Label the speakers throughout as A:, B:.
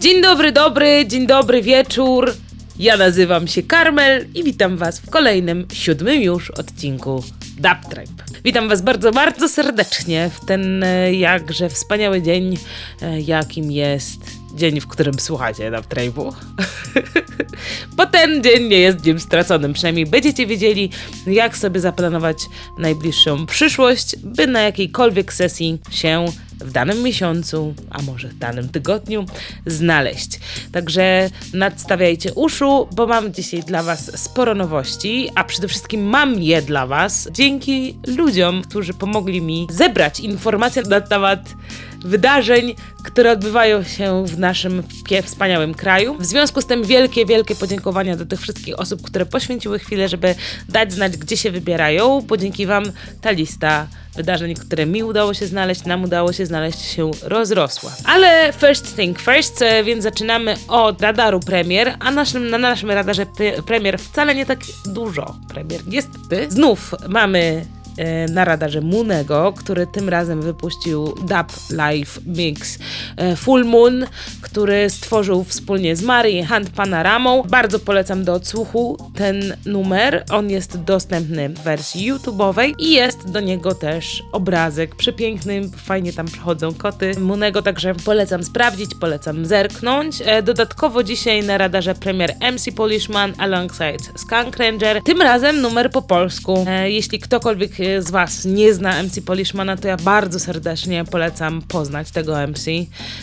A: Dzień dobry, dobry, dzień dobry wieczór. Ja nazywam się Karmel i witam Was w kolejnym, siódmym już odcinku Dub. Witam Was bardzo, bardzo serdecznie w ten e, jakże wspaniały dzień, e, jakim jest dzień, w którym słuchacie Dub Tribe'u. Bo ten dzień nie jest dniem straconym, przynajmniej będziecie wiedzieli, jak sobie zaplanować najbliższą przyszłość, by na jakiejkolwiek sesji się w danym miesiącu, a może w danym tygodniu znaleźć. Także nadstawiajcie uszu, bo mam dzisiaj dla Was sporo nowości, a przede wszystkim mam je dla Was dzięki ludziom, którzy pomogli mi zebrać informacje na temat wydarzeń, które odbywają się w naszym wspaniałym kraju. W związku z tym wielkie, wielkie podziękowania do tych wszystkich osób, które poświęciły chwilę, żeby dać znać, gdzie się wybierają, bo dzięki Wam ta lista wydarzeń, które mi udało się znaleźć, nam udało się znaleźć, się rozrosła. Ale first thing first, e, więc zaczynamy od radaru premier, a naszym, na naszym radarze pre- premier wcale nie tak dużo premier. Niestety, znów mamy na radarze Moonego, który tym razem wypuścił Dub Live Mix e, Full Moon, który stworzył wspólnie z Mari Hand Panoramą. Bardzo polecam do odsłuchu ten numer. On jest dostępny w wersji YouTube'owej i jest do niego też obrazek przepiękny, fajnie tam przechodzą koty Moonego, także polecam sprawdzić, polecam zerknąć. E, Dodatkowo dzisiaj na radarze premier MC Polishman alongside Skunk Ranger. Tym razem numer po polsku. E, Jeśli ktokolwiek z Was nie zna MC Polishmana, to ja bardzo serdecznie polecam poznać tego MC.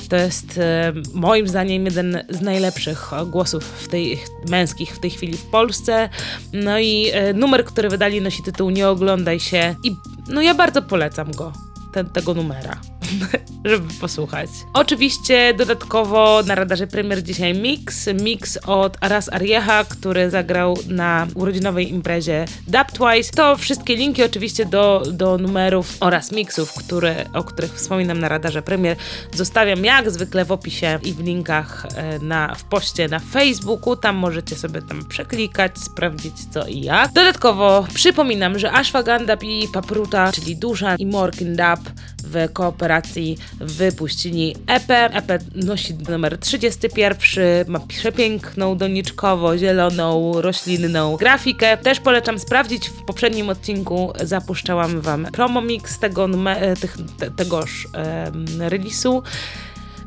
A: To jest e, moim zdaniem jeden z najlepszych głosów w tej, męskich w tej chwili w Polsce. No i e, numer, który wydali nosi tytuł Nie oglądaj się i no ja bardzo polecam go. Ten, tego numera, żeby posłuchać. Oczywiście dodatkowo na radarze premier dzisiaj mix, mix od Aras Ariecha, który zagrał na urodzinowej imprezie Dub Twice. To wszystkie linki oczywiście do, do numerów oraz mixów, które, o których wspominam na radarze premier zostawiam jak zwykle w opisie i w linkach e, na, w poście na Facebooku. Tam możecie sobie tam przeklikać, sprawdzić co i jak. Dodatkowo przypominam, że Ashwagandha i Papruta, czyli Dusza i Morkin Dub w kooperacji wypuścili EP. EP nosi numer 31, ma przepiękną, doniczkowo-zieloną, roślinną grafikę. Też polecam sprawdzić, w poprzednim odcinku zapuszczałam Wam promo mix tego, numer- tych, te, tegoż em, release'u.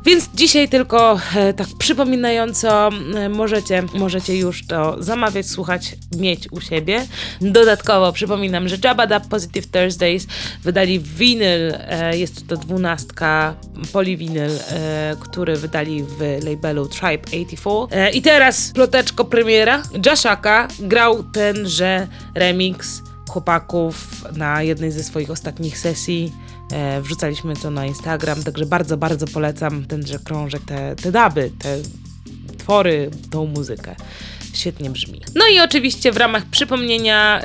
A: Więc dzisiaj tylko e, tak przypominająco e, możecie, możecie już to zamawiać, słuchać, mieć u siebie. Dodatkowo przypominam, że Jabba Dub Positive Thursdays wydali winyl, e, jest to dwunastka poliwinyl, e, który wydali w labelu Tribe 84. E, I teraz ploteczko premiera. Jashaka grał tenże remix chłopaków na jednej ze swoich ostatnich sesji. E, wrzucaliśmy to na Instagram, także bardzo, bardzo polecam tenże krążek, te, te daby, te twory, tą muzykę. Świetnie brzmi. No i oczywiście w ramach przypomnienia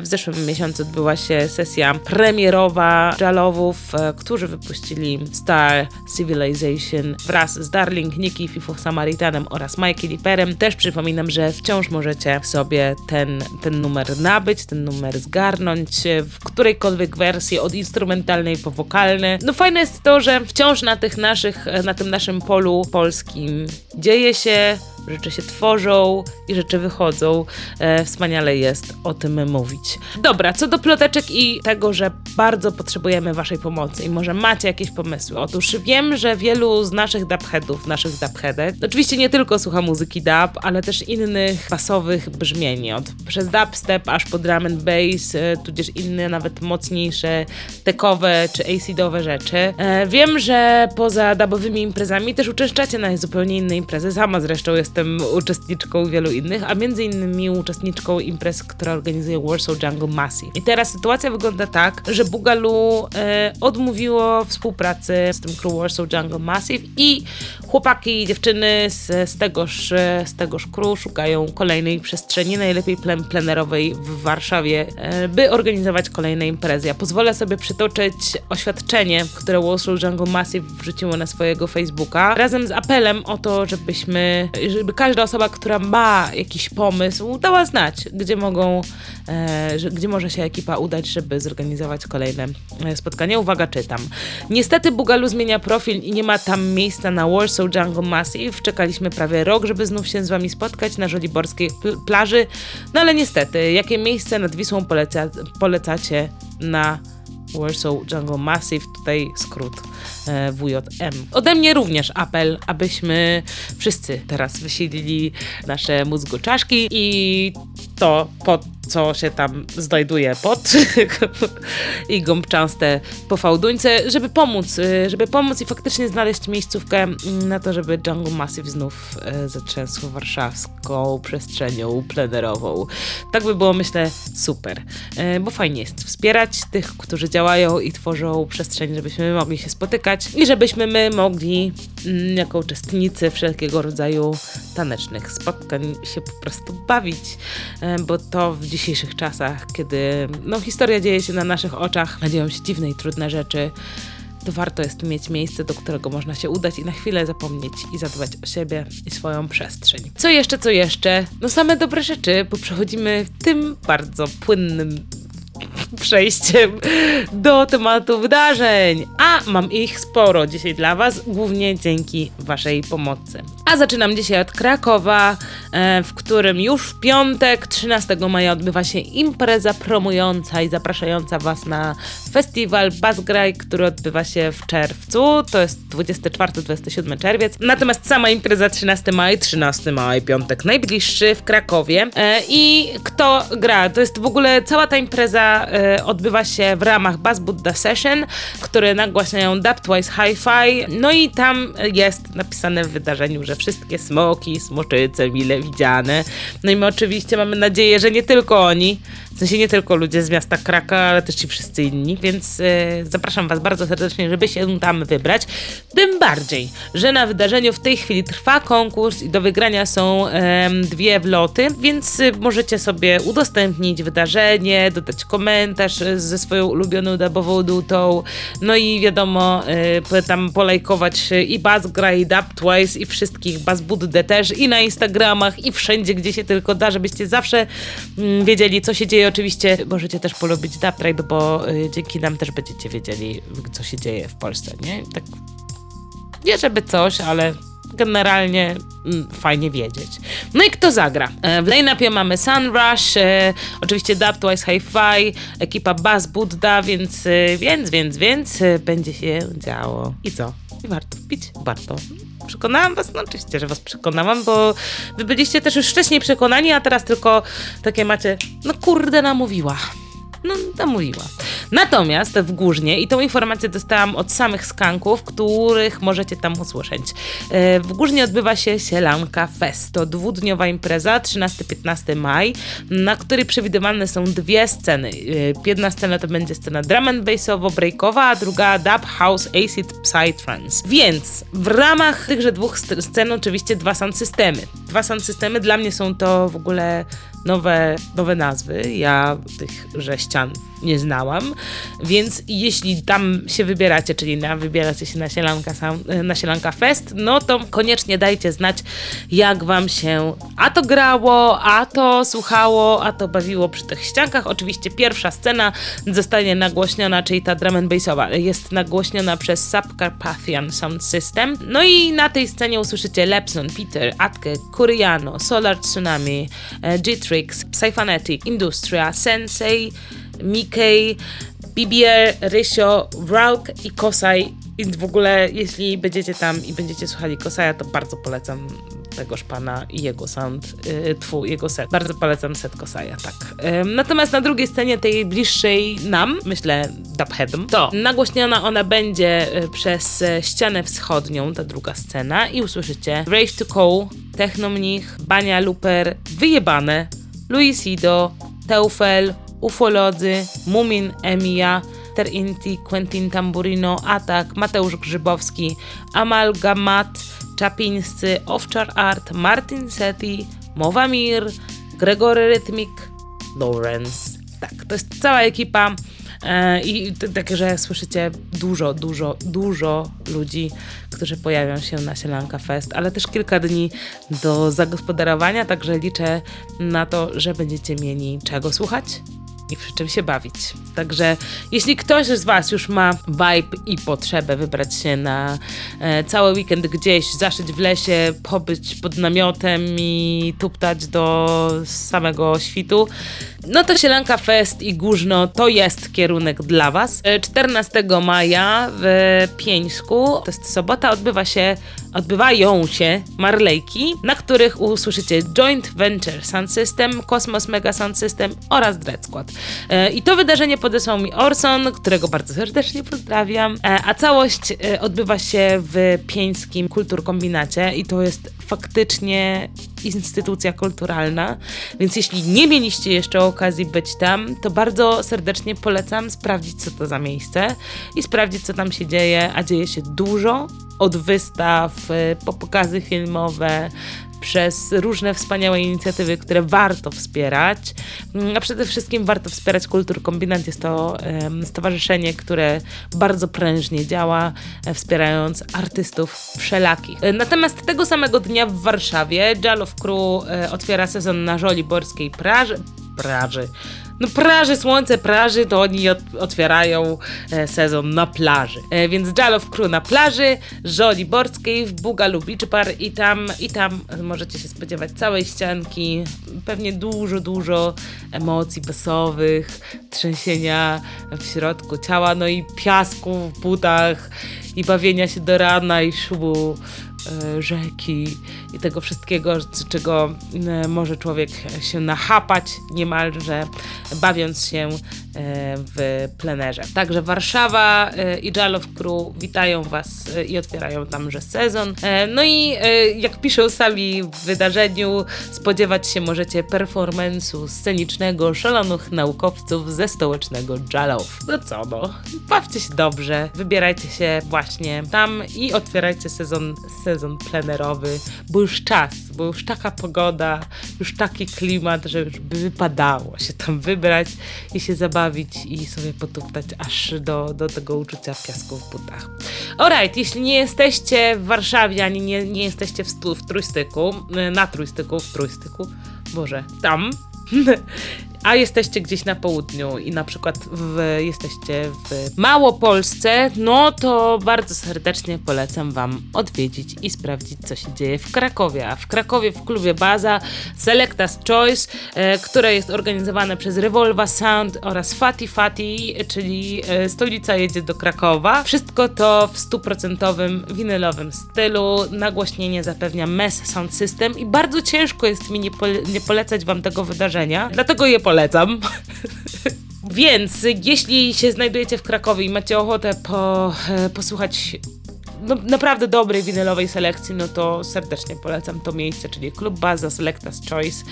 A: w zeszłym miesiącu odbyła się sesja premierowa Jalowów, e, którzy wypuścili Star Civilization wraz z Darling, Nikki, Fifo Samaritanem oraz Mikey Liperem. Też przypominam, że wciąż możecie sobie ten, ten numer nabyć, ten numer zgarnąć e, w którejkolwiek wersji, od instrumentalnej po wokalne. No fajne jest to, że wciąż na tych naszych, na tym naszym polu polskim dzieje się, rzeczy się tworzą i rzeczy wychodzą. E, wspaniale jest o tym mówić. Dobra, co do ploteczek i tego, że bardzo potrzebujemy Waszej pomocy i może macie jakieś pomysły. Otóż wiem, że wielu z naszych dubheadów, naszych dubheadek, oczywiście nie tylko słucha muzyki dub, ale też innych basowych brzmień, od przez dubstep aż po drum and bass, e, tudzież inne nawet mocniejsze tekowe czy acidowe rzeczy. E, wiem, że poza dubowymi imprezami też uczęszczacie na zupełnie inne imprezy. Sama zresztą jestem uczestniczką wielu innych, a między innymi uczestniczką imprez, która organizuje Warsaw Jungle Massive. I teraz sytuacja wygląda tak, że Bugalu e, odmówiło współpracy z tym crew Warsaw Jungle Massive i chłopaki i dziewczyny z, z, tegoż, e, z tegoż crew szukają kolejnej przestrzeni, najlepiej plen, plenerowej w Warszawie, e, by organizować kolejne imprezy. Ja pozwolę sobie przytoczyć oświadczenie, które Warsaw Jungle Massive wrzuciło na swojego Facebooka, razem z apelem o to, żebyśmy, żeby każda osoba, która ma jakiś pomysł, dała znać, gdzie mogą, e, gdzie może się ekipa udać, żeby zorganizować kolejne e, spotkanie. Uwaga, czytam. Niestety Bugalu zmienia profil i nie ma tam miejsca na Warsaw Jungle Massive. Czekaliśmy prawie rok, żeby znów się z wami spotkać na żoliborskiej pl- plaży. No ale niestety, jakie miejsce nad Wisłą poleca, polecacie na Warsaw Jungle Massive, tutaj skrót WJM. Ode mnie również apel, abyśmy wszyscy teraz wysilili nasze mózgoczaszki i to pod co się tam znajduje pod i gąbczaste po fałduńce, żeby pomóc, y, żeby pomóc i faktycznie znaleźć miejscówkę na to, żeby Jungle Massive znów e, zatrzęsł warszawską przestrzenią plenerową. Tak by było, myślę, super, e, bo fajnie jest wspierać tych, którzy działają i tworzą przestrzeń, żebyśmy mogli się spotykać i żebyśmy my mogli mm, jako uczestnicy wszelkiego rodzaju tanecznych spotkań się po prostu bawić, e, bo to w dzisiejszych czasach, kiedy no, historia dzieje się na naszych oczach, dzieją się dziwne i trudne rzeczy, to warto jest mieć miejsce, do którego można się udać i na chwilę zapomnieć i zadbać o siebie i swoją przestrzeń. Co jeszcze, co jeszcze? No same dobre rzeczy, bo przechodzimy tym bardzo płynnym przejściem do tematu wydarzeń. A mam ich sporo dzisiaj dla Was, głównie dzięki Waszej pomocy. A zaczynam dzisiaj od Krakowa, e, w którym już w piątek, 13 maja, odbywa się impreza promująca i zapraszająca Was na festiwal Bazgraj, który odbywa się w czerwcu. To jest 24-27 czerwiec. Natomiast sama impreza 13 maj, 13 maj, piątek najbliższy w Krakowie. E, I kto gra? To jest w ogóle cała ta impreza e, odbywa się w ramach Bass Buddha Session, które nagłaśniają Dubtwise Hi-Fi. No i tam jest napisane w wydarzeniu, że wszystkie smoki, smoczyce mile widziane. No i my oczywiście mamy nadzieję, że nie tylko oni, w sensie nie tylko ludzie z miasta Kraka, ale też i wszyscy inni, więc e, zapraszam Was bardzo serdecznie, żeby się tam wybrać. Tym bardziej, że na wydarzeniu w tej chwili trwa konkurs i do wygrania są em, dwie wloty, więc e, możecie sobie udostępnić wydarzenie, dodać komentarz e, ze swoją ulubioną dubową dutą, no i wiadomo, e, tam polajkować e, i Buzzgra, i Dubtwise, i wszystkich Buzzbuddę też, i na Instagramach, i wszędzie, gdzie się tylko da, żebyście zawsze mm, wiedzieli, co się dzieje. Oczywiście możecie też polubić Dubtribe, bo y, dzięki nam też będziecie wiedzieli, co się dzieje w Polsce, nie? Tak nie żeby coś, ale generalnie mm, fajnie wiedzieć. No i kto zagra? E, W line-upie mamy Sunrush, e, oczywiście Dubtwise Hi-Fi, ekipa Bass Buddha, więc, e, więc, więc, więc e, będzie się działo. I co? I warto wpić? Warto. Przekonałam was? No oczywiście, że was przekonałam, bo wy byliście też już wcześniej przekonani, a teraz tylko takie macie, no kurde, namówiła. No, namówiła. Natomiast w Górznie, i tą informację dostałam od samych skanków, których możecie tam usłyszeć. E, W Górznie odbywa się Sielanka Fest. To dwudniowa impreza, 13-15 maj, na której przewidywane są dwie sceny. E, Jedna scena to będzie scena drum and bassowo-breakowa, a druga dub, house, acid, psytrance. Więc w ramach tychże dwóch scen oczywiście dwa sound systemy. Dwa sound systemy dla mnie są to w ogóle nowe, nowe nazwy. Ja tychże ścian nie znałam, więc jeśli tam się wybieracie, czyli na, wybieracie się na Sielanka, Sound- na Sielanka Fest, no to koniecznie dajcie znać, jak wam się a to grało, a to słuchało, a to bawiło przy tych ściankach. Oczywiście pierwsza scena zostanie nagłośniona, czyli ta drum and bassowa, jest nagłośniona przez Subcarpathian Sound System. No i na tej scenie usłyszycie Lepson, Peter, Atke, Kuriano, Solar Tsunami, e, G-Trix, Psyphonetic, Industria, Sensei, Mickey, BBR, Rysio, Wrauk i Kosai. I w ogóle, jeśli będziecie tam i będziecie słuchali Kosaja, to bardzo polecam tegoż pana i jego sound, yy, tfu, jego set. Bardzo polecam set Kosaja, tak. Ym, natomiast na drugiej scenie, tej bliższej nam, myślę Dubheadem, to nagłośniona ona będzie y, przez y, ścianę wschodnią, ta druga scena i usłyszycie Rave to Call, Technomnich, Bania Luper, Wyjebane, Luisido, Teufel, Ufolodzy, Mumin Emiya, Ter Inti, Quentin Tamburino, Atak, Mateusz Grzybowski, Amalgamat, Czapińscy, Owczar Art, Martin Seti, Mowamir, Gregory Rytmik, Lawrence. Tak, to jest cała ekipa E, I takie, że słyszycie dużo, dużo, dużo ludzi, którzy pojawią się na Sielanka Fest, ale też kilka dni do zagospodarowania, także liczę na to, że będziecie mieli czego słuchać i przy czym się bawić. Także jeśli ktoś z Was już ma vibe i potrzebę wybrać się na e, cały weekend gdzieś, zaszyć w lesie, pobyć pod namiotem i tuptać do samego świtu, no to Sielanka Fest i Górzno to jest kierunek dla Was. E, 14 maja w Pieńsku, to jest sobota, odbywa się, odbywają się Marlejki, na których usłyszycie Joint Venture Sound System, Cosmos Mega Sound System oraz Dread Squad. E, I to wydarzenie podesłał mi Orson, którego bardzo serdecznie pozdrawiam, e, a całość e, odbywa się w Pieńskim Kulturkombinacie i to jest faktycznie instytucja kulturalna, więc jeśli nie mieliście jeszcze okazji być tam, to bardzo serdecznie polecam sprawdzić, co to za miejsce i sprawdzić, co tam się dzieje, a dzieje się dużo. Od wystaw, y, po pokazy filmowe, przez różne wspaniałe inicjatywy, które warto wspierać. Mm, A przede wszystkim warto wspierać Kultur Kombinat. Jest to stowarzyszenie, które bardzo prężnie działa, e, wspierając artystów wszelakich. E, Natomiast tego samego dnia w Warszawie Jalow Crew e, otwiera sezon na Żoliborskiej Praży. Praży. No praży, słońce praży, to oni ot otwierają e, sezon na plaży. E, więc Jalow Crew na plaży, Żoliborskiej w Bugalu Beach Bar i tam, i tam możecie się spodziewać całej ścianki, pewnie dużo, dużo emocji basowych, trzęsienia w środku ciała, no i piasku w butach i bawienia się do rana i szumu e, rzeki i tego wszystkiego, czego e, może człowiek się nachapać niemalże, bawiąc się e, w plenerze. Także Warszawa e, i Jalow Crew witają Was i otwierają tamże sezon. No i jak piszą sami w wydarzeniu, spodziewać się możecie performance'u scenicznego szalonych naukowców ze stołecznego Jalow. No co no, bawcie się dobrze, wybierajcie się właśnie tam i otwierajcie sezon, sezon plenerowy, bo już czas, bo już taka pogoda, już taki klimat, że już by wypadało się tam wybrać i się zabawić i sobie potuptać aż do, do tego uczucia piasku w butach. Alright, jeśli nie jesteście w Warszawie, ani nie, nie jesteście w, stu, w Trójstyku, na Trójstyku, w Trójstyku, Boże, tam, a jesteście gdzieś na południu i na przykład w, jesteście w Małopolsce, no to bardzo serdecznie polecam Wam odwiedzić i sprawdzić, co się dzieje w Krakowie. A w Krakowie w klubie Baza Selecta's Choice, e, które jest organizowane przez Revolva Sound oraz Fati Fati, czyli e, stolica jedzie do Krakowa. Wszystko to w stuprocentowym winylowym stylu. Nagłośnienie zapewnia MES Sound System i bardzo ciężko jest mi nie, pole- nie polecać Wam tego wydarzenia, dlatego je polecam. Więc jeśli się znajdujecie w Krakowie i macie ochotę po, e, posłuchać no, naprawdę dobrej winylowej selekcji, no to serdecznie polecam to miejsce, czyli Klub Baza, Selecta's Choice.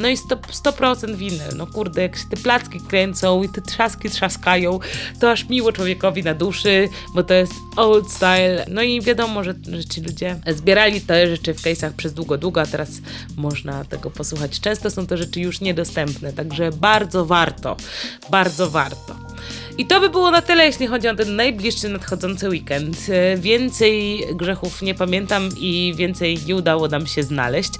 A: No i 100%, 100% winyl. No kurde, jak się te placki kręcą i te trzaski trzaskają, to aż miło człowiekowi na duszy, bo to jest old style. No i wiadomo, że, że ci ludzie zbierali te rzeczy w case'ach przez długo, długo, a teraz można tego posłuchać. Często są to rzeczy już niedostępne, także bardzo warto, bardzo warto. I to by było na tyle, jeśli chodzi o ten najbliższy nadchodzący weekend. E, Więcej grzechów nie pamiętam i więcej nie udało nam się znaleźć.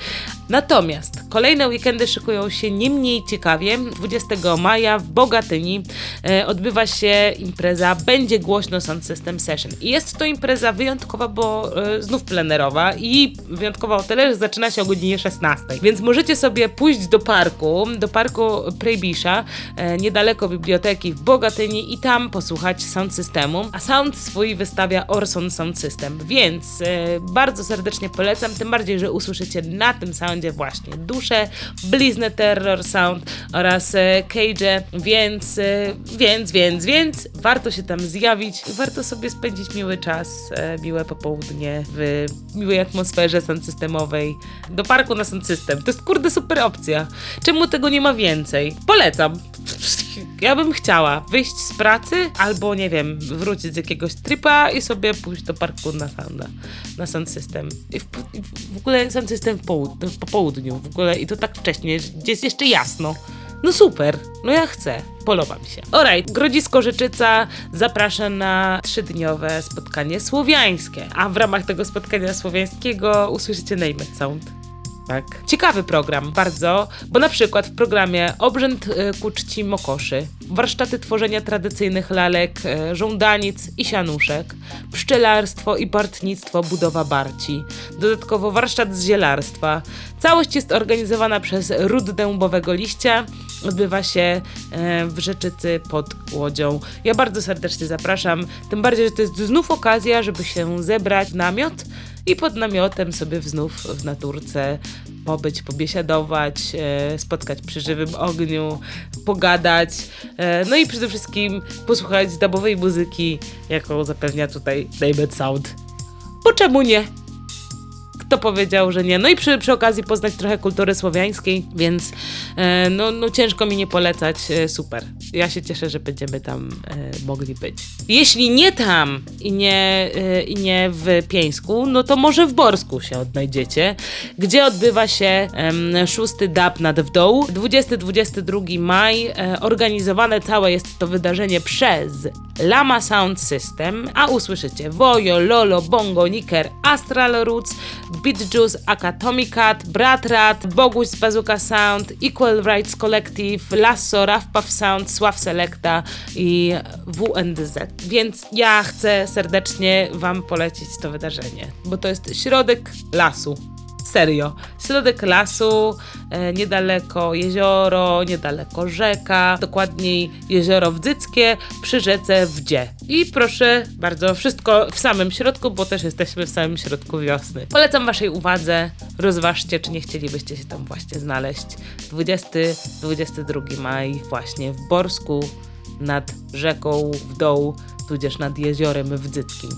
A: Natomiast kolejne weekendy szykują się nie mniej ciekawie. 20 maja w Bogatyni e, odbywa się impreza Będzie Głośno Sound System Session. I jest to impreza wyjątkowa, bo e, znów plenerowa i wyjątkowa o tyle, że zaczyna się o godzinie 16. Więc możecie sobie pójść do parku, do parku Prejbisza, niedaleko biblioteki w Bogatyni i tam posłuchać sound systemu. A sound swój wystawia Orson Sound System, więc e, bardzo serdecznie polecam, tym bardziej, że usłyszycie na tym soundzie właśnie duszę, bliznę Terror Sound oraz e, Cage, więc, e, więc, więc, więc warto się tam zjawić warto sobie spędzić miły czas, e, miłe popołudnie w miłej atmosferze sound systemowej do parku na sound system. To jest kurde super opcja. Czemu tego nie ma więcej? Polecam. Ja bym chciała wyjść z pracy albo, nie wiem, wrócić z jakiegoś tripa i sobie pójść do parku na sounda, na sound system. I w, w ogóle sound system w połud- po południu w ogóle i to tak wcześnie, gdzie jest jeszcze jasno. No super, no ja chcę, podoba mi się. Alright, Grodzisko Rzeczyca zaprasza na trzydniowe spotkanie słowiańskie, a w ramach tego spotkania słowiańskiego usłyszycie Name Sound. Tak. Ciekawy program, bardzo, bo na przykład w programie Obrzęd y, ku czci Mokoszy, warsztaty tworzenia tradycyjnych lalek, y, żądanic i sianuszek, pszczelarstwo i partnictwo, budowa barci, dodatkowo warsztat z zielarstwa. Całość jest organizowana przez Ród Dębowego Liścia, odbywa się e, w Rzeczycy pod Łodzią. Ja bardzo serdecznie zapraszam, tym bardziej, że to jest znów okazja, żeby się zebrać w namiot i pod namiotem sobie znów w naturce pobyć, pobiesiadować, e, spotkać przy żywym ogniu, pogadać, e, no i przede wszystkim posłuchać dubowej muzyki, jaką zapewnia tutaj David Sound. Bo czemu nie? Kto powiedział, że nie? No i przy, przy okazji poznać trochę kultury słowiańskiej, więc e, no, no ciężko mi nie polecać. Super. Ja się cieszę, że będziemy tam e, mogli być. Jeśli nie tam i nie, e, nie w Pieńsku, no to może w Borsku się odnajdziecie, gdzie odbywa się em, szósty DAP nad Wdoł. 20-22 maj. E, organizowane całe jest to wydarzenie przez Lama Sound System, a usłyszycie Wojo, Lolo, Bongo, Niker, Astral Roots, Beat Juice, Akatomicat, Brat Rat, Boguś z Bazooka Sound, Equal Rights Collective, Lasso, Raf Puff Sound, Sław Selecta i WNDZ. Więc ja chcę serdecznie Wam polecić to wydarzenie, bo to jest środek lasu. Serio. Środek lasu, e, niedaleko jezioro, niedaleko rzeka, dokładniej jezioro Wdzyckie przy rzece Wdzie. I proszę bardzo, wszystko w samym środku, bo też jesteśmy w samym środku wiosny. Polecam Waszej uwadze, rozważcie, czy nie chcielibyście się tam właśnie znaleźć. 20-22 maj właśnie w Borsku nad rzeką Wdą, tudzież nad jeziorem Wdzyckim.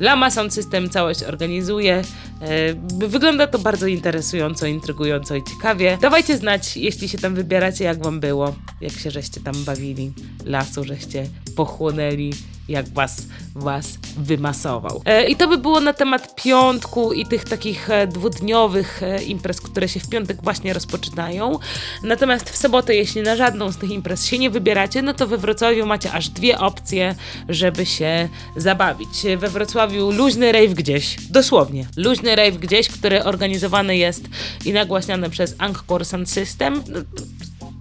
A: Lama Sound System całość organizuje. E, Wygląda to bardzo interesująco, intrygująco i ciekawie. Dawajcie znać, jeśli się tam wybieracie, jak wam było, jak się żeście tam bawili, lasu żeście pochłonęli, jak was, was wymasował. E, I to by było na temat piątku i tych takich e, dwudniowych e, imprez, które się w piątek właśnie rozpoczynają. Natomiast w sobotę, jeśli na żadną z tych imprez się nie wybieracie, no to we Wrocławiu macie aż dwie opcje, żeby się zabawić. We Wrocławiu luźny rave gdzieś, dosłownie, luźny rave gdzieś, który organizowany jest i nagłaśniany przez Angkor Sound System.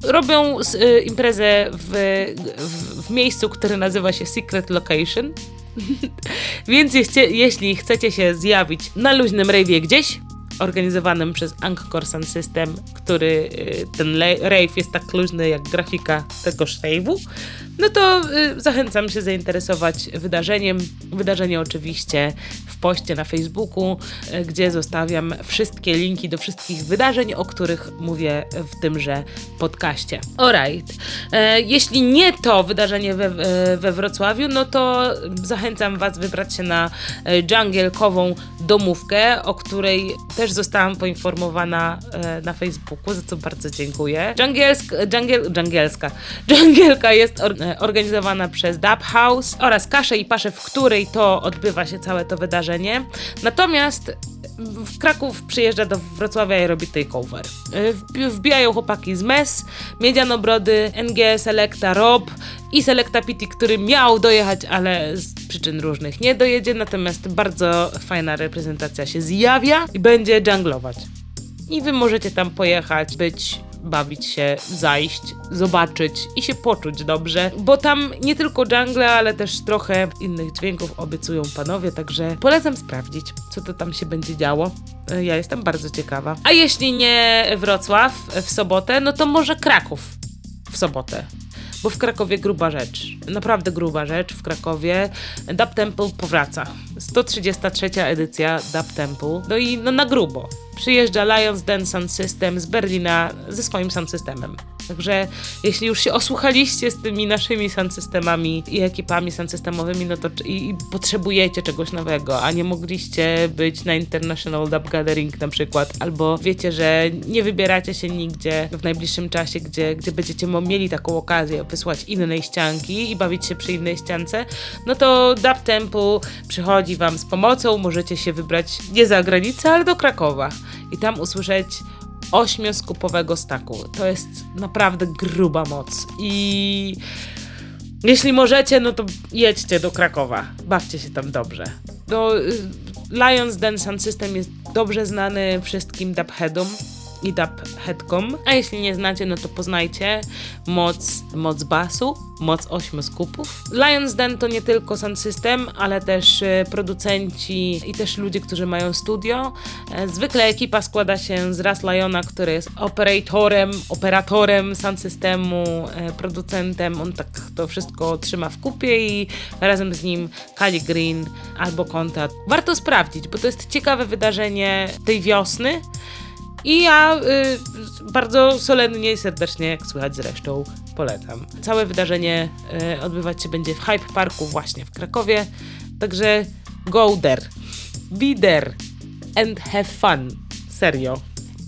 A: Robią y, imprezę w, w, w miejscu, które nazywa się Secret Location. Więc jeście, jeśli chcecie się zjawić na luźnym rave'ie gdzieś, organizowanym przez Angkor Sound System, który y, ten rave jest tak luźny jak grafika tegoż rave'u, no to y, zachęcam się zainteresować wydarzeniem. Wydarzenie oczywiście w poście na Facebooku, y, gdzie zostawiam wszystkie linki do wszystkich wydarzeń, o których mówię w tymże podcaście. Alright. E, jeśli nie to wydarzenie we, e, we Wrocławiu, no to zachęcam Was wybrać się na e, dżangielkową domówkę, o której też zostałam poinformowana na Facebooku, za co bardzo dziękuję. Dżangielsk, dżangiel, dżangielska. Dżangielka jest organizowana przez Dub House oraz Kaszę i Paszę, w której to odbywa się całe to wydarzenie. Natomiast w Kraków przyjeżdża do Wrocławia i robi takeover. Wbi- Wbijają chłopaki z MES, Miedzianobrody, NG, Selecta, Rob i Selecta Pity, który miał dojechać, ale z przyczyn różnych nie dojedzie, natomiast bardzo fajna reprezentacja się zjawia i będzie junglować. I wy możecie tam pojechać, być, bawić się, zajść, zobaczyć i się poczuć dobrze, bo tam nie tylko jungle, ale też trochę innych dźwięków obiecują panowie, także polecam sprawdzić, co to tam się będzie działo. E, Ja jestem bardzo ciekawa. A jeśli nie Wrocław w sobotę, no to może Kraków w sobotę. Bo w Krakowie gruba rzecz. Naprawdę gruba rzecz w Krakowie. Dub Temple powraca. 133 edycja Dub Temple. No i no na grubo. Przyjeżdża Lions Den Sound System z Berlina ze swoim sound systemem. Także jeśli już się osłuchaliście z tymi naszymi sound i ekipami sound no to i, i potrzebujecie czegoś nowego, a nie mogliście być na International Dub Gathering na przykład, albo wiecie, że nie wybieracie się nigdzie w najbliższym czasie, gdzie, gdzie będziecie mieli taką okazję wysłać innej ścianki i bawić się przy innej ściance, no to Dub Temple przychodzi wam z pomocą, możecie się wybrać nie za granicę, ale do Krakowa. I tam usłyszeć ośmioskupowego staku. To jest naprawdę gruba moc i jeśli możecie, no to jedźcie do Krakowa. Bawcie się tam dobrze. No, y, Lions Den System jest dobrze znany wszystkim dubheadom i dubheadkom, a jeśli nie znacie, no to poznajcie moc, moc basu, moc ośmiu skupów. Lions Den to nie tylko sound system, ale też y, producenci i też ludzie, którzy mają studio. E, Zwykle ekipa składa się z Raz Liona, który jest operatorem, operatorem sound systemu, e, producentem. On tak to wszystko trzyma w kupie i razem z nim Kali Green albo Konta. Warto sprawdzić, bo to jest ciekawe wydarzenie tej wiosny. I ja y, bardzo solennie i serdecznie, jak słychać zresztą, polecam. Całe wydarzenie y, odbywać się będzie w Hype Parku właśnie w Krakowie, także go there, be there and have fun. Serio.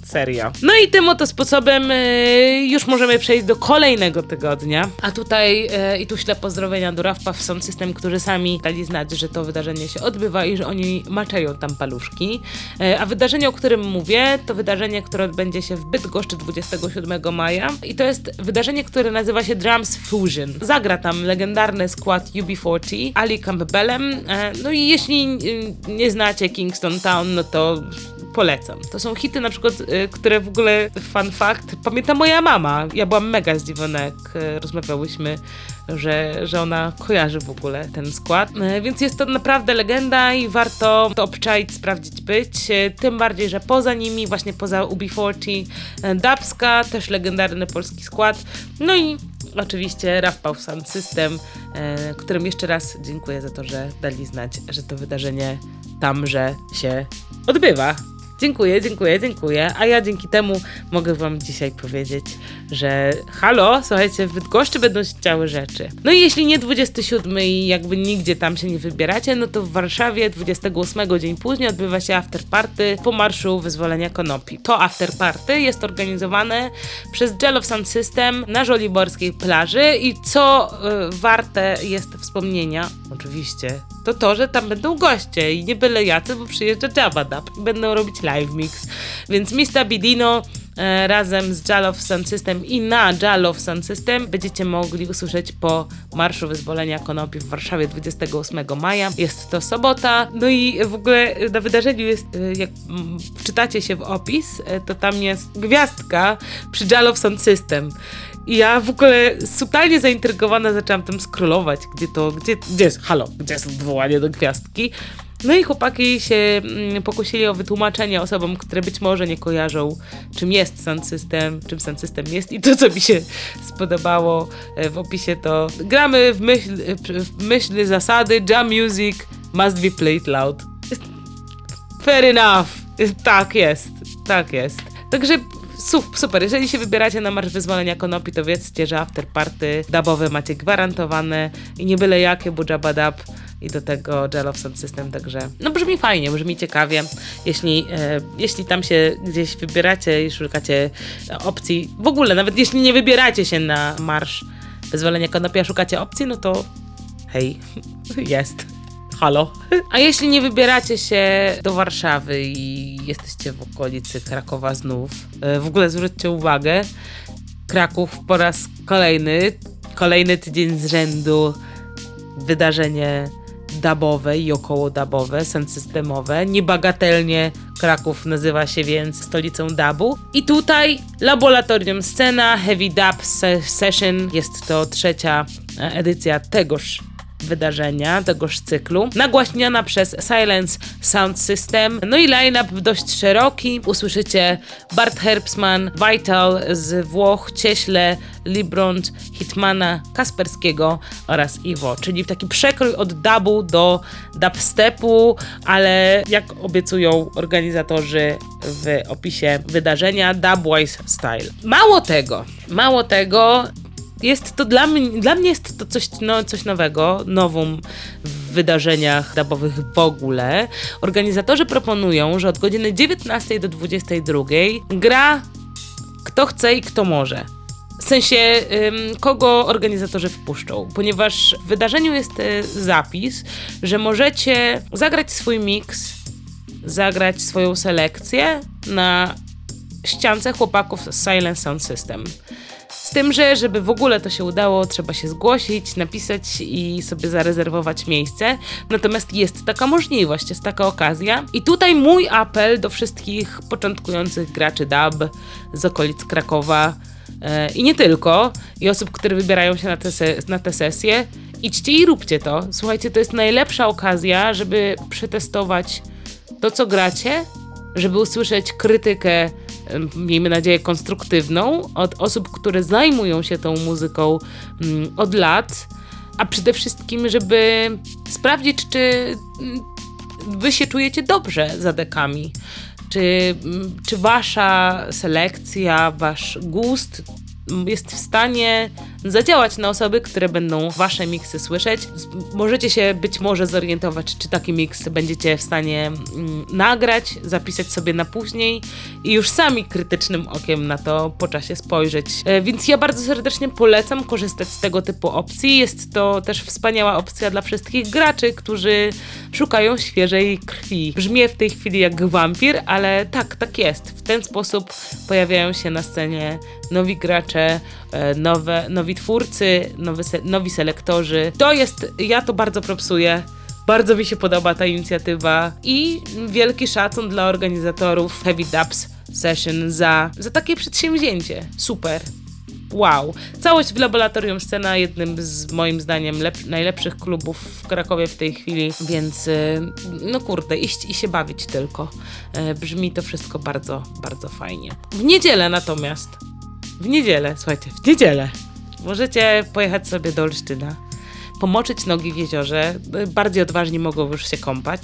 A: Serio. No i tym oto sposobem y, już możemy przejść do kolejnego tygodnia. A tutaj y, i tu śle pozdrowienia do Rafpa w Sound System, którzy sami dali znać, że to wydarzenie się odbywa i że oni maczają tam paluszki. Y, a wydarzenie, o którym mówię, to wydarzenie, które odbędzie się w Bydgoszczy 27 maja. I to jest wydarzenie, które nazywa się Drums Fusion. Zagra tam legendarny skład UB40, Ali Campbellem. E, no i jeśli y, nie znacie Kingston Town, no to polecam. To są hity na przykład, y, które w ogóle, fun fact, pamięta moja mama. Ja byłam mega zdziwiona, jak y, rozmawiałyśmy, że, że ona kojarzy w ogóle ten skład. Y, Więc jest to naprawdę legenda i warto to obczaić, sprawdzić, być. Y, Tym bardziej, że poza nimi, właśnie poza UB40, y, Dubska, też legendarny polski skład. No i oczywiście Rafał Sound System, którym jeszcze raz dziękuję za to, że dali znać, że to wydarzenie tamże się odbywa. Dziękuję, dziękuję, dziękuję. A ja dzięki temu mogę Wam dzisiaj powiedzieć, że halo, słuchajcie, w Bydgoszczy będą się działy rzeczy. No i jeśli nie 27 i jakby nigdzie tam się nie wybieracie, no to w Warszawie 28 dzień później odbywa się afterparty po Marszu Wyzwolenia Konopi. To afterparty jest organizowane przez Gel of Sound System na Żoliborskiej plaży i co y, warte jest wspomnienia, oczywiście, to to, że tam będą goście i nie byle jacy, bo przyjeżdża Jabba Dab i będą robić live mix. Więc Mista Bidino e, razem z Jalow Sound System i na Jalow Sound System będziecie mogli usłyszeć po Marszu Wyzwolenia Konopi w Warszawie 28 maja. Jest to sobota, no i w ogóle na wydarzeniu jest, e, jak wczytacie się w opis, e, to tam jest gwiazdka przy Jalow Sound System. I ja w ogóle totalnie zaintrygowana zaczęłam tam scrollować, gdzie to, gdzie, gdzie jest, halo, gdzie jest odwołanie do gwiazdki. No i chłopaki się mm, pokusili o wytłumaczenie osobom, które być może nie kojarzą, czym jest Sound System, czym Sound System jest i to, co mi się spodobało e, w opisie, to gramy w myśl, w myśl zasady jam music must be played loud. Fair enough. Tak jest, tak jest. Także su- super, jeżeli się wybieracie na Marsz Wyzwolenia Konopi, to wiedzcie, że afterparty dubowe macie gwarantowane i nie byle jakie, bo Jabba Dab i do tego Gel of Sound System, także no brzmi fajnie, brzmi ciekawie. Jeśli, e, jeśli tam się gdzieś wybieracie i szukacie opcji, w ogóle nawet jeśli nie wybieracie się na Marsz Wyzwolenia Konopi, a szukacie opcji, no to hej, jest. Halo. A jeśli nie wybieracie się do Warszawy i jesteście w okolicy Krakowa znów, e, w ogóle zwróćcie uwagę, Kraków po raz kolejny, kolejny tydzień z rzędu wydarzenie dubowe i około dubowe, systemowe. Niebagatelnie Kraków nazywa się więc stolicą dubu. I tutaj laboratorium scena Heavy Dub Se- Session. Jest to trzecia e, edycja tegoż wydarzenia, tegoż cyklu, nagłaśniana przez Silence Sound System. No i line-up dość szeroki. Usłyszycie Bart Herbsman, Vital z Włoch, Cieśle, Libront, Hitmana, Kasperskiego oraz Iwo, czyli taki przekrój od dubu do dubstepu, ale jak obiecują organizatorzy w opisie wydarzenia, dubwise style. Mało tego, mało tego, jest to dla mnie, dla mnie jest to coś, no, coś nowego, nowum w wydarzeniach dubowych w ogóle. Organizatorzy proponują, że od godziny 19 do 22 gra kto chce i kto może. W sensie, kogo organizatorzy wpuszczą, ponieważ w wydarzeniu jest e, zapis, że możecie zagrać swój miks, zagrać swoją selekcję na ściance chłopaków Silent Sound System. Z tym, że żeby w ogóle to się udało, trzeba się zgłosić, napisać i sobie zarezerwować miejsce. Natomiast jest taka możliwość, jest taka okazja. I tutaj mój apel do wszystkich początkujących graczy dub z okolic Krakowa e, i nie tylko, i osób, które wybierają się na te, na te sesje. Idźcie i róbcie to. Słuchajcie, to jest najlepsza okazja, żeby przetestować to, co gracie, żeby usłyszeć krytykę miejmy nadzieję, konstruktywną od osób, które zajmują się tą muzyką mm, od lat, a przede wszystkim, żeby sprawdzić, czy mm, wy się czujecie dobrze za dekami. Czy, mm, czy wasza selekcja, wasz gust jest w stanie zadziałać na osoby, które będą wasze miksy słyszeć. Możecie się być może zorientować, czy taki miks będziecie w stanie mm, nagrać, zapisać sobie na później i już sami krytycznym okiem na to po czasie spojrzeć. E, więc ja bardzo serdecznie polecam korzystać z tego typu opcji. Jest to też wspaniała opcja dla wszystkich graczy, którzy szukają świeżej krwi. Brzmię w tej chwili jak wampir, ale tak, tak jest. W ten sposób pojawiają się na scenie nowi gracze, nowe, nowi twórcy, nowy, nowi selektorzy. To jest, ja to bardzo propsuję. Bardzo mi się podoba ta inicjatywa i wielki szacun dla organizatorów Heavy Dubs Session za, za takie przedsięwzięcie. Super. Wow. Całość w Laboratorium Scena, jednym z moim zdaniem najlepszych klubów w Krakowie w tej chwili, więc y, no kurde, iść i się bawić tylko. E, brzmi to wszystko bardzo, bardzo fajnie. W niedzielę natomiast w niedzielę, słuchajcie, w niedzielę możecie pojechać sobie do Olsztyna, pomoczyć nogi w jeziorze, bardziej odważni mogą już się kąpać,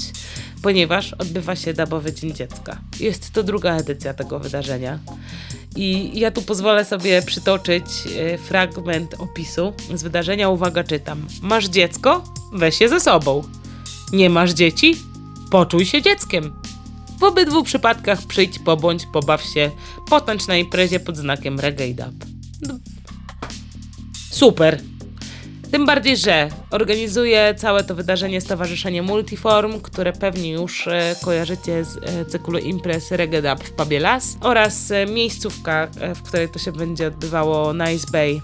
A: ponieważ odbywa się Dabowy Dzień Dziecka. Jest to druga edycja tego wydarzenia. I ja tu pozwolę sobie przytoczyć e, fragment opisu z wydarzenia. Uwaga, czytam. Masz dziecko? Weź je ze sobą. Nie masz dzieci? Poczuj się dzieckiem. W obydwu przypadkach przyjdź, pobądź, pobaw się, potęcz na imprezie pod znakiem Reggae Dub. Super! Tym bardziej, że organizuje całe to wydarzenie Stowarzyszenie Multiform, które pewnie już e, kojarzycie z e, cyklu imprez Reggae Dub w Pabie Las oraz e, miejscówka, w której to się będzie odbywało Nice Bay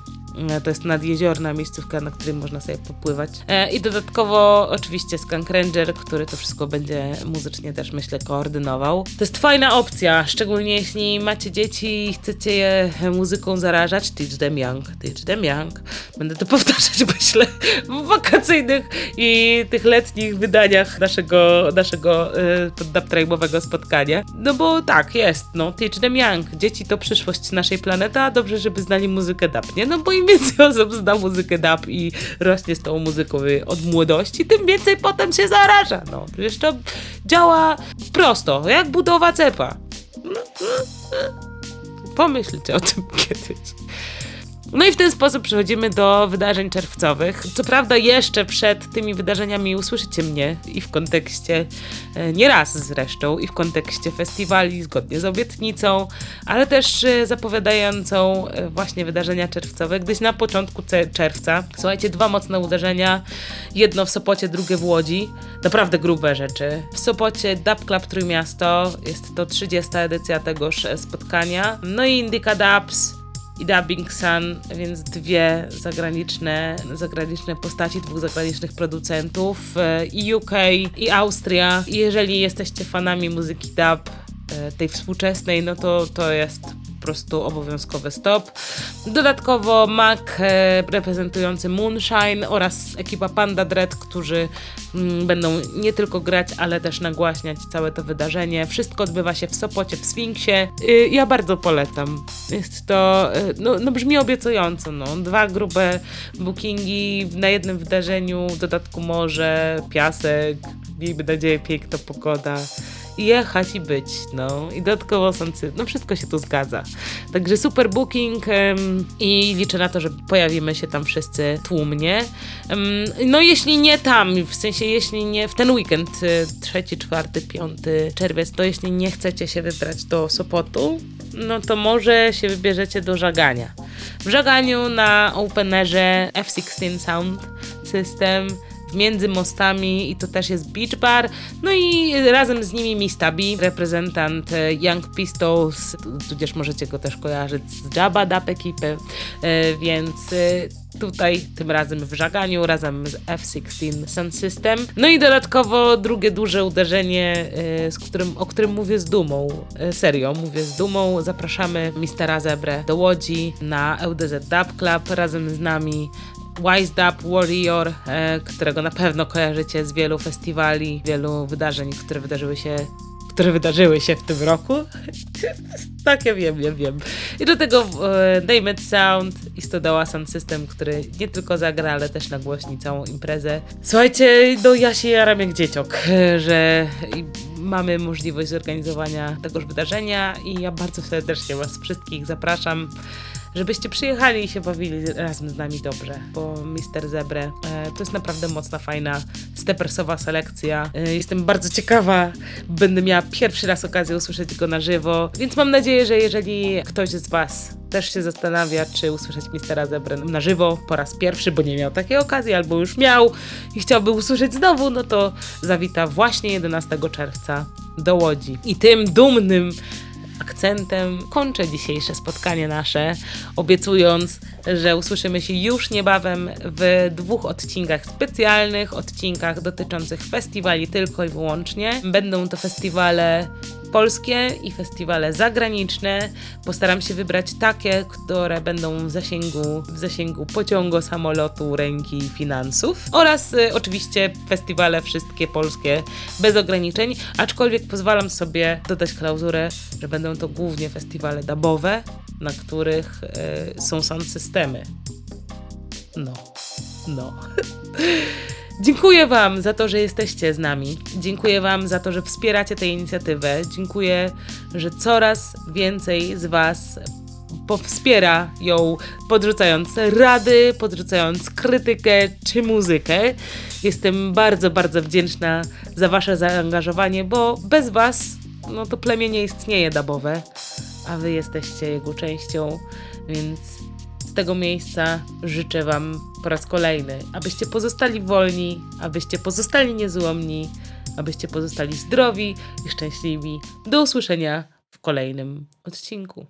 A: to jest nadjeziorna miejscówka, na której można sobie popływać. E, I dodatkowo oczywiście Skunk Ranger, który to wszystko będzie muzycznie też myślę koordynował. To jest fajna opcja, szczególnie jeśli macie dzieci i chcecie je muzyką zarażać. Teach them young, teach them young. Będę to powtarzać myślę w wakacyjnych i tych letnich wydaniach naszego, naszego y, spotkania. No bo tak, jest, no teach them young. Dzieci to przyszłość naszej planety, a dobrze, żeby znali muzykę dub, nie? No bo im więcej osób zna muzykę dub i rośnie z tą muzyką od młodości, tym więcej potem się zaraża. No, przecież to działa prosto, jak budowa cepa. Pomyślcie o tym kiedyś. No i w ten sposób przechodzimy do wydarzeń czerwcowych. Co prawda, jeszcze przed tymi wydarzeniami usłyszycie mnie i w kontekście, e, nie raz zresztą, i w kontekście festiwali zgodnie z obietnicą, ale też e, zapowiadającą e, właśnie wydarzenia czerwcowe, gdyś na początku czerwca, słuchajcie, dwa mocne uderzenia, jedno w Sopocie, drugie w Łodzi, naprawdę grube rzeczy. W Sopocie Dub Club Trójmiasto, jest to 30. edycja tegoż spotkania, no i Indica Dubs, i Dubbing Sun, więc dwie zagraniczne, zagraniczne postaci, dwóch zagranicznych producentów e, i UK i Austria. I jeżeli jesteście fanami muzyki dub, e, tej współczesnej, no to to jest prostu obowiązkowy stop. Dodatkowo Mac e, reprezentujący Moonshine oraz ekipa Panda Dread, którzy mm, będą nie tylko grać, ale też nagłaśniać całe to wydarzenie. Wszystko odbywa się w Sopocie, w Sfinksie. Y, ja bardzo polecam. Jest to, y, no, no brzmi obiecująco, no. Dwa grube bookingi na jednym wydarzeniu, w dodatku morze, piasek, miejmy nadzieję piękna pogoda jechać i być, no. I dodatkowo są no wszystko się tu zgadza. Także super booking i liczę na to, że pojawimy się tam wszyscy tłumnie. Um, no jeśli nie tam, w sensie jeśli nie w ten weekend, y, trzeci, czwarty, piąty czerwiec, to jeśli nie chcecie się wybrać do Sopotu, no to może się wybierzecie do Żagania. W Żaganiu na Openerze F16 Sound System między mostami i to też jest beach bar. No i razem z nimi Mistabi, reprezentant e, Young Pistols, tu- tudzież możecie go też kojarzyć z Jabba Dap ekipy, e, więc e, tutaj tym razem w żaganiu, razem z F-16 Sun System. No i dodatkowo drugie duże uderzenie, z którym, o którym mówię z dumą, serio, mówię z dumą, zapraszamy Mistera Zebrę do Łodzi na LDZ Dub Club. Razem z nami Wise Dub Warrior, e, którego na pewno kojarzycie z wielu festiwali, wielu wydarzeń, które wydarzyły się które wydarzyły się w tym roku. tak, ja wiem, ja wiem. I do tego e, Name It Sound i Stodoła Sound System, który nie tylko zagra, ale też nagłośni całą imprezę. Słuchajcie, no ja się jaram jak dzieciok, e, że mamy możliwość zorganizowania tegoż wydarzenia i ja bardzo serdecznie Was wszystkich zapraszam żebyście przyjechali i się bawili razem z nami dobrze, bo Mister Zebre e, to jest naprawdę mocna, fajna, stepersowa selekcja. E, jestem bardzo ciekawa, będę miała pierwszy raz okazję usłyszeć go na żywo, więc mam nadzieję, że jeżeli ktoś z Was też się zastanawia, czy usłyszeć Mistera Zebrę na żywo po raz pierwszy, bo nie miał takiej okazji, albo już miał i chciałby usłyszeć znowu, no to zawita właśnie 11 czerwca do Łodzi. I tym dumnym akcentem. Kończę dzisiejsze spotkanie nasze, obiecując, że usłyszymy się już niebawem w dwóch odcinkach specjalnych, odcinkach dotyczących festiwali tylko i wyłącznie. Będą to festiwale polskie i festiwale zagraniczne. Postaram się wybrać takie, które będą w zasięgu, w zasięgu pociągu, samolotu, ręki, finansów. Oraz y, oczywiście festiwale wszystkie polskie bez ograniczeń, aczkolwiek pozwalam sobie dodać klauzurę, że będą to głównie festiwale dubowe, na których y, są sound systemy. No, no. Dziękuję Wam za to, że jesteście z nami. Dziękuję Wam za to, że wspieracie tę inicjatywę. Dziękuję, że coraz więcej z Was wspiera ją, podrzucając rady, podrzucając krytykę czy muzykę. Jestem bardzo, bardzo wdzięczna za Wasze zaangażowanie, bo bez Was no to plemię nie istnieje dabowe, a Wy jesteście jego częścią, więc z tego miejsca życzę Wam po raz kolejny, abyście pozostali wolni, abyście pozostali niezłomni, abyście pozostali zdrowi i szczęśliwi. Do usłyszenia w kolejnym odcinku.